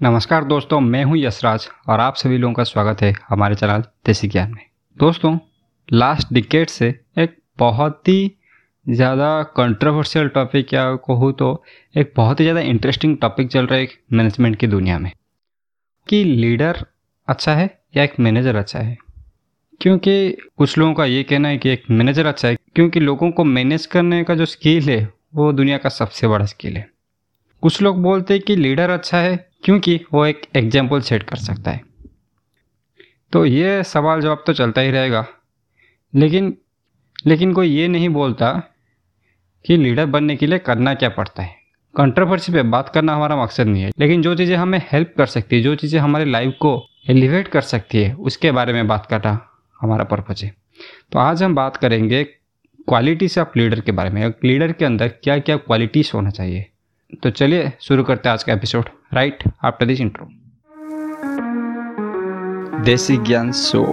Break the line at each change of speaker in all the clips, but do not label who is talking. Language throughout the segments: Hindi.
नमस्कार दोस्तों, मैं हूँ यशराज और आप सभी लोगों का स्वागत है हमारे चैनल देसी ज्ञान में। दोस्तों लास्ट डिकेट से एक बहुत ही ज़्यादा कंट्रोवर्शियल टॉपिक या कहूँ तो एक बहुत ही ज़्यादा इंटरेस्टिंग टॉपिक चल रहा है मैनेजमेंट की दुनिया में। कि लीडर अच्छा है या एक मैनेजर अच्छा है? क्योंकि कुछ लोगों का ये कहना है कि एक मैनेजर अच्छा है, क्योंकि लोगों को मैनेज करने का जो स्किल है, वो दुनिया का सबसे बड़ा स्किल है। कुछ लोग बोलते हैं कि लीडर अच्छा है क्योंकि वो एक एग्ज़ाम्पल सेट कर सकता है। तो ये सवाल जवाब तो चलता ही रहेगा। लेकिन लेकिन कोई ये नहीं बोलता कि लीडर बनने के लिए करना क्या पड़ता है। कंट्रोवर्सी पे बात करना हमारा मकसद नहीं है। लेकिन जो चीज़ें हमें हेल्प कर सकती है, जो चीज़ें हमारे लाइफ को एलिवेट कर सकती है, उसके बारे में बात करना हमारा पर्पज है। तो आज हम बात करेंगे क्वालिटीज ऑफ़ लीडर के बारे में। लीडर के अंदर क्या क्या क्वालिटीज़ होना चाहिए? तो चलिए शुरू करते हैं आज का episode right after this intro Desi Gyan show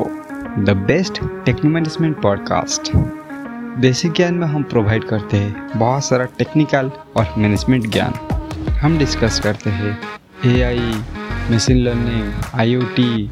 the best technique management podcast Desi Gyan में हम प्रोवाइड करते हैं बहुत सारा टेक्निकल और मैनेजमेंट ज्ञान। हम डिस्कस करते हैं एआई मशीन लर्निंग आईओटी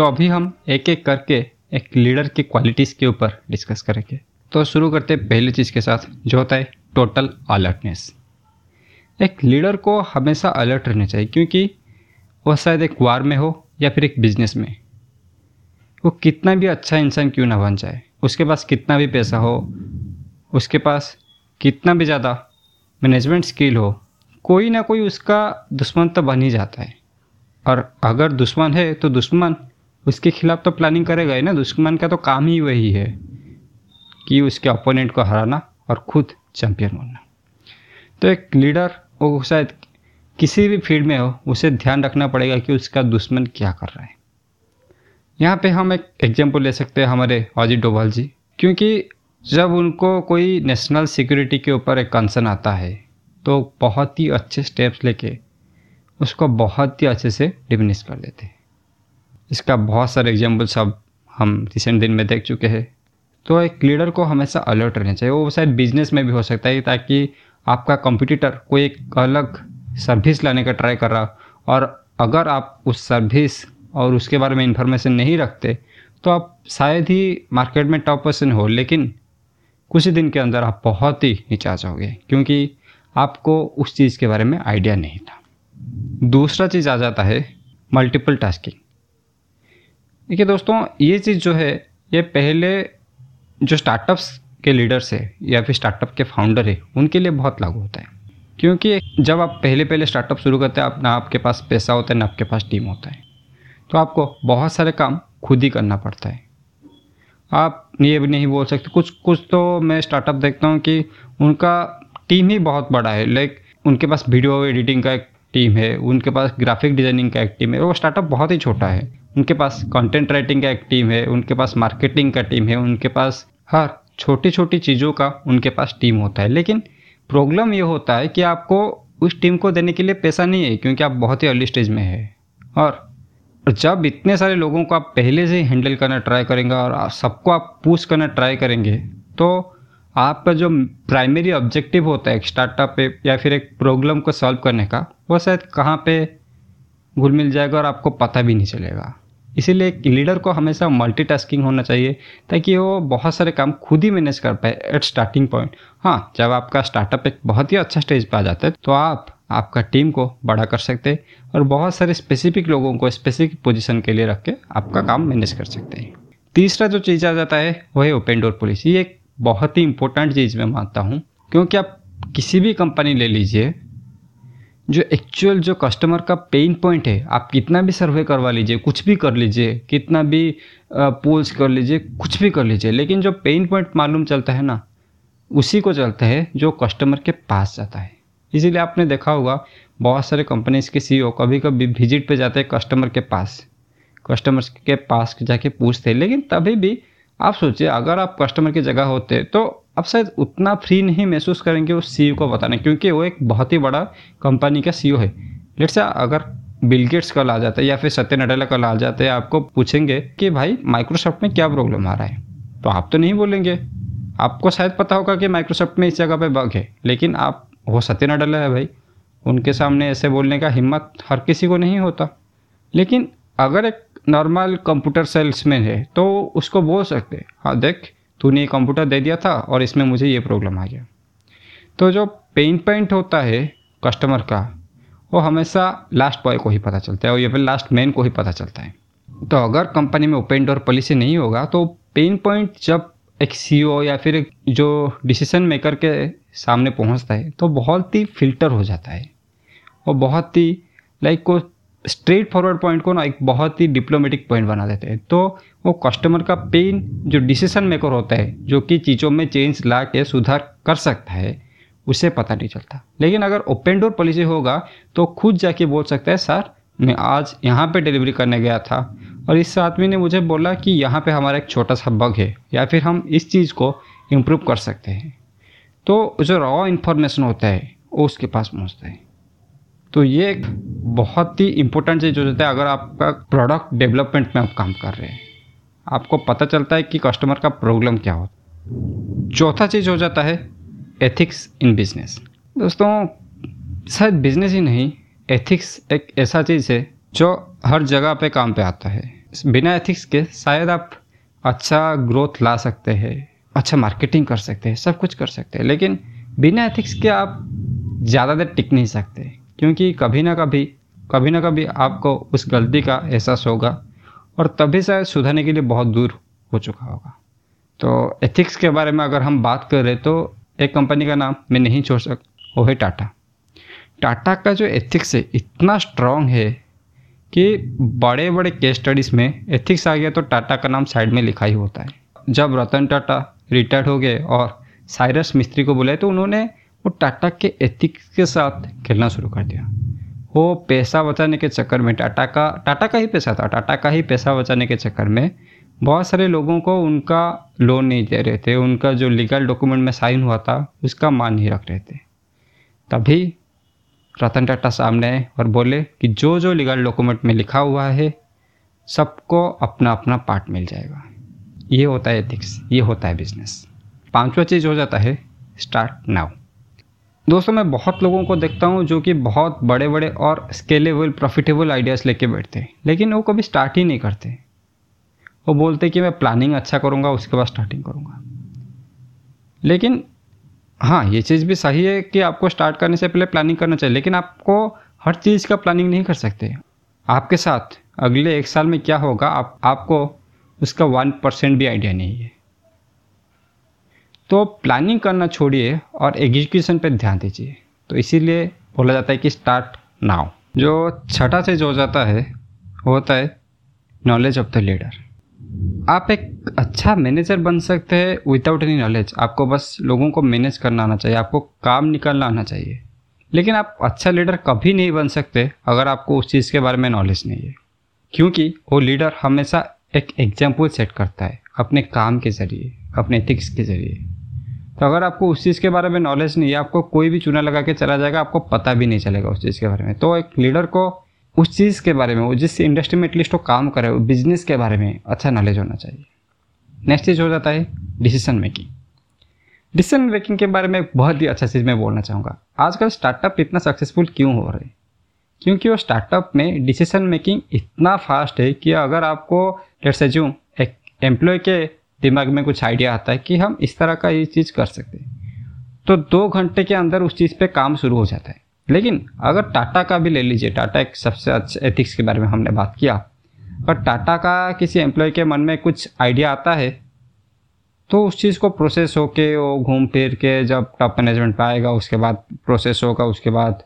तो अभी हम एक एक करके एक लीडर की क्वालिटीज़ के ऊपर डिस्कस करेंगे। तो शुरू करते पहली चीज़ के साथ, जो होता है टोटल अलर्टनेस एक लीडर को हमेशा अलर्ट रहना चाहिए, क्योंकि वह शायद एक वार में हो या फिर एक बिज़नेस में। वो कितना भी अच्छा इंसान क्यों ना बन जाए, उसके पास कितना भी पैसा हो, उसके पास कितना भी ज़्यादा मैनेजमेंट स्किल हो, कोई ना कोई उसका दुश्मन तो बन ही जाता है। और अगर दुश्मन है तो दुश्मन उसके खिलाफ तो प्लानिंग करेगा ही ना। दुश्मन का तो काम ही वही है कि उसके ओपोनेंट को हराना और खुद चैंपियन बनना। तो एक लीडर वो शायद किसी भी फ़ील्ड में हो, उसे ध्यान रखना पड़ेगा कि उसका दुश्मन क्या कर रहा है। यहाँ पे हम एक एग्ज़ाम्पल ले सकते हैं हमारे अजित डोभाल जी, क्योंकि जब उनको कोई नेशनल सिक्योरिटी के ऊपर एक कंसर्न आता है तो बहुत ही अच्छे स्टेप्स लेके उसको बहुत ही अच्छे से डिमिनिश कर देते हैं। इसका बहुत सारे एग्जाम्पल्स अब हम रिसेंट दिन में देख चुके हैं। तो एक लीडर को हमेशा अलर्ट रहना चाहिए। वो शायद बिज़नेस में भी हो सकता है, ताकि आपका कंपटीटर कोई एक अलग सर्विस लाने का ट्राई कर रहा। और अगर आप उस सर्विस और उसके बारे में इंफॉर्मेशन नहीं रखते तो आप शायद ही मार्केट में टॉप पर्सन हो, लेकिन कुछ ही दिन के अंदर आप बहुत ही नीचे जाओगे क्योंकि आपको उस चीज़ के बारे में आइडिया नहीं था। दूसरा चीज़ आ जाता है मल्टीपल टास्किंग देखिए दोस्तों, ये चीज़ जो है, ये पहले जो स्टार्टअप्स के लीडर्स है या फिर स्टार्टअप के फाउंडर है, उनके लिए बहुत लागू होता है। क्योंकि जब आप पहले पहले स्टार्टअप शुरू करते हैं, आप ना आपके पास पैसा होता है, ना आपके पास टीम होता है। तो आपको बहुत सारे काम खुद ही करना पड़ता है। आप ये भी नहीं बोल सकते, कुछ कुछ तो मैं स्टार्टअप देखता हूँ कि उनका टीम ही बहुत बड़ा है। लाइक उनके पास वीडियो एडिटिंग का एक टीम है, उनके पास ग्राफिक डिज़ाइनिंग का एक टीम है, वो स्टार्टअप बहुत ही छोटा है। उनके पास कंटेंट राइटिंग का एक टीम है, उनके पास मार्केटिंग का टीम है, उनके पास हर छोटी छोटी चीज़ों का उनके पास टीम होता है। लेकिन प्रॉब्लम ये होता है कि आपको उस टीम को देने के लिए पैसा नहीं है, क्योंकि आप बहुत ही अर्ली स्टेज में है। और जब इतने सारे लोगों को आप पहले से हैंडल करना ट्राई करेंगे और सबको आप पूछ करना ट्राई करेंगे तो आपका जो प्राइमरी ऑब्जेक्टिव होता है एक स्टार्टअप पे या फिर एक प्रॉब्लम को सॉल्व करने का, वो शायद कहाँ पे घुल मिल जाएगा और आपको पता भी नहीं चलेगा। इसीलिए एक लीडर को हमेशा मल्टीटास्किंग होना चाहिए, ताकि वो बहुत सारे काम खुद ही मैनेज कर पाए एट स्टार्टिंग पॉइंट हाँ जब आपका स्टार्टअप एक बहुत ही अच्छा स्टेज पर आ जाता है तो आप, आपका टीम को बड़ा कर सकते हैं और बहुत सारे स्पेसिफिक लोगों को स्पेसिफिक पोजीशन के लिए रख के आपका काम मैनेज कर सकते हैं। तीसरा जो चीज़ आ जाता है वह है ओपन डोर पॉलिसी ये एक बहुत ही इम्पोर्टेंट चीज़ मैं मानता हूँ। क्योंकि आप किसी भी कंपनी ले लीजिए, जो एक्चुअल जो कस्टमर का पेन पॉइंट है, आप कितना भी सर्वे करवा लीजिए, कुछ भी कर लीजिए, कितना भी पोल्स कर लीजिए, कुछ भी कर लीजिए, लेकिन जो पेन पॉइंट मालूम चलता है ना, उसी को चलता है जो कस्टमर के पास जाता है। इसीलिए आपने देखा होगा, बहुत सारे कंपनीज़ के सी कभी कभी विज़िट पे जाते हैं कस्टमर के पास। कस्टमर्स के पास जाके पूछते हैं, लेकिन तभी भी आप सोचिए, अगर आप कस्टमर की जगह होते तो आप शायद उतना फ्री नहीं महसूस करेंगे उस सी को बताने, क्योंकि वो एक बहुत ही बड़ा कंपनी का सी है। लेट लेट्स अगर बिल गेट्स कल आ जाते या फिर सत्य नडेला कल आ जाते आपको पूछेंगे कि भाई माइक्रोसॉफ्ट में क्या प्रॉब्लम आ रहा है? तो आप तो नहीं बोलेंगे। आपको शायद पता होगा कि माइक्रोसॉफ्ट में इस जगह पे बग है, लेकिन आप, वो सत्य नडेला है भाई। उनके सामने ऐसे बोलने का हिम्मत हर किसी को नहीं होता। लेकिन अगर एक नॉर्मल कंप्यूटर सेल्समैन है तो उसको बोल सकते हाँ। देख, तूने ये कंप्यूटर दे दिया था और इसमें मुझे ये प्रॉब्लम आ गया। तो जो पेन पॉइंट होता है कस्टमर का, वो हमेशा लास्ट बॉय को ही पता चलता है और या फिर लास्ट मैन को ही पता चलता है। तो अगर कंपनी में ओपन डोर पॉलिसी नहीं होगा तो पेन पॉइंट जब एक सी e या फिर जो डिसीज़न मेकर के सामने पहुँचता है तो बहुत ही फ़िल्टर हो जाता है। और बहुत ही लाइक को स्ट्रेट फॉरवर्ड पॉइंट को ना एक बहुत ही डिप्लोमेटिक पॉइंट बना देते हैं। तो वो कस्टमर का पेन जो डिसीज़न मेकर होता है, जो कि चीज़ों में चेंज ला के सुधार कर सकता है, उसे पता नहीं चलता। लेकिन अगर ओपन डोर पॉलिसी होगा तो खुद जाके बोल सकता है, सर, मैं आज यहाँ पे डिलीवरी करने गया था। और इस आदमी ने मुझे बोला कि यहाँ पे हमारा एक छोटा सा बग है, या फिर हम इस चीज़ को इम्प्रूव कर सकते हैं। तो जो रॉ इन्फॉर्मेशन होता है, वो उसके पास पहुँचता है। तो ये एक बहुत ही इंपॉर्टेंट चीज़ हो जाता है अगर आपका प्रोडक्ट डेवलपमेंट में आप काम कर रहे हैं। आपको पता चलता है कि कस्टमर का प्रॉब्लम क्या हो। चौथा चीज़ हो जाता है एथिक्स इन बिज़नेस दोस्तों, शायद बिज़नेस ही नहीं एथिक्स एक ऐसा चीज़ है जो हर जगह पे काम पे आता है। बिना एथिक्स के शायद आप अच्छा ग्रोथ ला सकते हैं अच्छा मार्केटिंग कर सकते हैं, सब कुछ कर सकते हैं, लेकिन बिना एथिक्स के आप ज़्यादा देर टिक नहीं सकते। क्योंकि कभी ना कभी कभी ना कभी आपको उस गलती का एहसास होगा और तभी शायद सुधरने के लिए बहुत दूर हो चुका होगा। तो एथिक्स के बारे में अगर हम बात कर करें तो एक कंपनी का नाम मैं नहीं छोड़ सक, वो है टाटा टाटा का जो एथिक्स है, इतना स्ट्रॉन्ग है कि बड़े बड़े केस स्टडीज़ में एथिक्स आ गया तो टाटा का नाम साइड में लिखा ही होता है। जब रतन टाटा रिटायर्ड हो गए और साइरस मिस्त्री को बुलाए तो उन्होंने वो टाटा के एथिक्स के साथ खेलना शुरू कर दिया। वो पैसा बचाने के चक्कर में टाटा का टाटा का ही पैसा था, टाटा का ही पैसा बचाने के चक्कर में बहुत सारे लोगों को उनका लोन नहीं दे रहे थे, उनका जो लीगल डॉक्यूमेंट में साइन हुआ था, उसका मान नहीं रख रहे थे। तभी रतन टाटा सामने आए और बोले कि जो जो लीगल डॉक्यूमेंट में लिखा हुआ है, सबको अपना अपना पार्ट मिल जाएगा। ये होता है एथिक्स, ये होता है बिज़नेस पांचवा चीज़ हो जाता है स्टार्ट नाउ दोस्तों, मैं बहुत लोगों को देखता हूँ जो कि बहुत बड़े बड़े और स्केलेबल प्रॉफिटेबल आइडियाज़ लेके बैठते हैं, लेकिन वो कभी स्टार्ट ही नहीं करते। वो बोलते कि मैं प्लानिंग अच्छा करूँगा, उसके बाद स्टार्टिंग करूँगा। लेकिन हाँ ये चीज़ भी सही है कि आपको स्टार्ट करने से पहले प्लानिंग करना चाहिए, लेकिन आपको हर चीज़ का प्लानिंग नहीं कर सकते। आपके साथ अगले एक साल में क्या होगा, आप, आपको उसका वन परसेंट भी आइडिया नहीं है। तो प्लानिंग करना छोड़िए और एग्जीक्यूशन पे ध्यान दीजिए। तो इसीलिए बोला जाता है कि स्टार्ट नाउ जो छठा चीज़ हो जाता है, वो होता है नॉलेज ऑफ़ द लीडर आप एक अच्छा मैनेजर बन सकते हैं विदाउट एनी नॉलेज आपको बस लोगों को मैनेज करना आना चाहिए, आपको काम निकालना आना चाहिए। लेकिन आप अच्छा लीडर कभी नहीं बन सकते अगर आपको उस चीज़ के बारे में नॉलेज नहीं है। क्योंकि वो लीडर हमेशा एक एग्ज़ाम्पल सेट करता है, अपने काम के ज़रिए, अपने एथिक्स के ज़रिए। तो अगर आपको उस चीज़ के बारे में नॉलेज नहीं है, आपको कोई भी चुना लगा के चला जाएगा, आपको पता भी नहीं चलेगा उस चीज़ के बारे में। तो एक लीडर को उस चीज़ के बारे में, वो जिस इंडस्ट्री में एटलीस्ट वो काम करे बिज़नेस के बारे में अच्छा नॉलेज होना चाहिए। नेक्स्ट चीज़ हो जाता है डिसीज़न मेकिंग डिसीज़न मेकिंग के बारे में बहुत ही अच्छा चीज़ मैं बोलना चाहूँगा। आजकल स्टार्टअप इतना सक्सेसफुल क्यों हो रहे क्योंकि वो स्टार्टअप में डिसीज़न मेकिंग इतना फास्ट है कि अगर आपको लेट्स एज्यूम एक एम्प्लॉय के दिमाग में कुछ आइडिया आता है कि हम इस तरह का ये चीज़ कर सकते हैं। तो दो घंटे के अंदर उस चीज़ पे काम शुरू हो जाता है। लेकिन अगर टाटा का भी ले लीजिए, टाटा एक सबसे अच्छे एथिक्स के बारे में हमने बात किया। पर टाटा का किसी एम्प्लॉय के मन में कुछ आइडिया आता है तो उस चीज़ को प्रोसेस होके, वो घूम फिर के जब टॉप मैनेजमेंट पे आएगा, उसके बाद प्रोसेस होगा, उसके बाद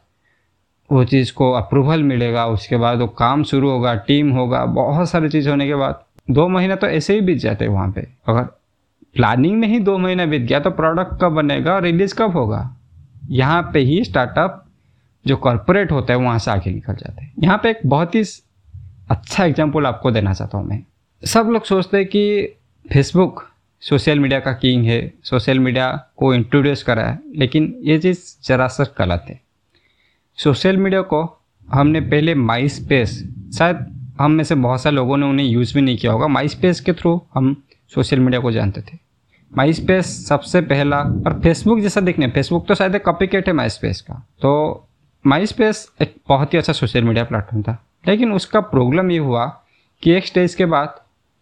वो चीज़ को अप्रूवल मिलेगा, उसके बाद वो काम शुरू होगा टीम होगा, बहुत सारी चीज़ होने के बाद। दो महीना तो ऐसे ही बीत जाते वहाँ पे। अगर प्लानिंग में ही दो महीना बीत गया तो प्रोडक्ट कब बनेगा और रिलीज़ कब होगा? यहाँ पे ही स्टार्टअप जो कॉरपोरेट होता है, वहाँ से आगे निकल जाते हैं। यहाँ पे एक बहुत ही अच्छा एग्ज़ाम्पल आपको देना चाहता हूँ मैं। सब लोग सोचते हैं कि फेसबुक सोशल मीडिया का किंग है सोशल मीडिया को इंट्रोड्यूस करा है, लेकिन ये चीज़ सर गलत है। सोशल मीडिया को हमने पहले माई स्पेस शायद हम में से बहुत सारे लोगों ने उन्हें यूज़ भी नहीं किया होगा। माई स्पेस के थ्रू हम सोशल मीडिया को जानते थे। माई स्पेस सबसे पहला, और फेसबुक जैसा देखने फेसबुक तो शायद एक कॉपी केट है माई स्पेस का। तो माई स्पेस एक बहुत ही अच्छा सोशल मीडिया प्लेटफॉर्म था। लेकिन उसका प्रॉब्लम ये हुआ कि एक स्टेज के बाद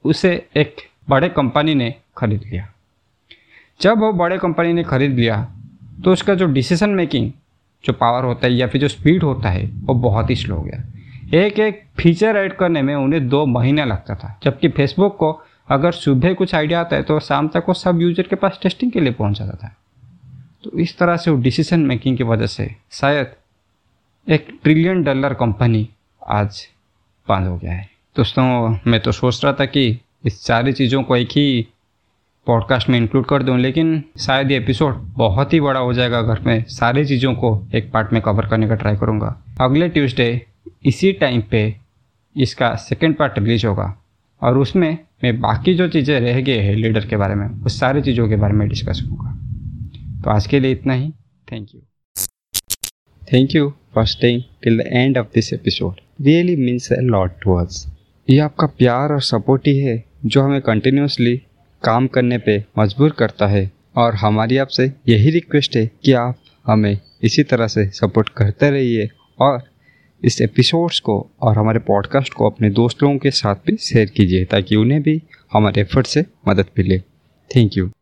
उसे एक बड़े कंपनी ने खरीद लिया। जब वो बड़े कंपनी ने खरीद लिया तो उसका जो डिसीज़न मेकिंग जो पावर होता है या फिर जो स्पीड होता है, वो बहुत ही स्लो हो गया। एक एक फीचर ऐड करने में उन्हें दो महीने लगता था। जबकि फेसबुक को अगर सुबह कुछ आइडिया आता है तो शाम तक वो सब यूज़र के पास टेस्टिंग के लिए पहुँच जाता था। तो इस तरह से वो डिसीज़न मेकिंग की वजह से शायद एक ट्रिलियन डॉलर कंपनी आज बंद हो गया है। दोस्तों, मैं तो सोच रहा था कि इस सारी चीज़ों को एक ही पॉडकास्ट में इंक्लूड कर दूँ, लेकिन शायद ये एपिसोड बहुत ही बड़ा हो जाएगा अगर मैं सारी चीज़ों को एक पार्ट में कवर करने का ट्राई करूँगा। अगले ट्यूसडे इसी टाइम पे इसका सेकेंड पार्ट रिलीज़ होगा। और उसमें मैं बाकी जो चीज़ें रह गए हैं लीडर के बारे में, उस सारी चीज़ों के बारे में डिस्कस करूँगा तो आज के लिए इतना ही। Thank you thank you for staying till the end of this episode really means a lot to us ये आपका प्यार और सपोर्ट ही है जो हमें कंटिन्यूसली काम करने पे मजबूर करता है। और हमारी आपसे यही रिक्वेस्ट है कि आप हमें इसी तरह से सपोर्ट करते रहिए और इस एपिसोड्स को और हमारे पॉडकास्ट को अपने दोस्त लोगों के साथ भी शेयर कीजिए ताकि उन्हें भी हमारे एफर्ट से मदद मिले। Thank you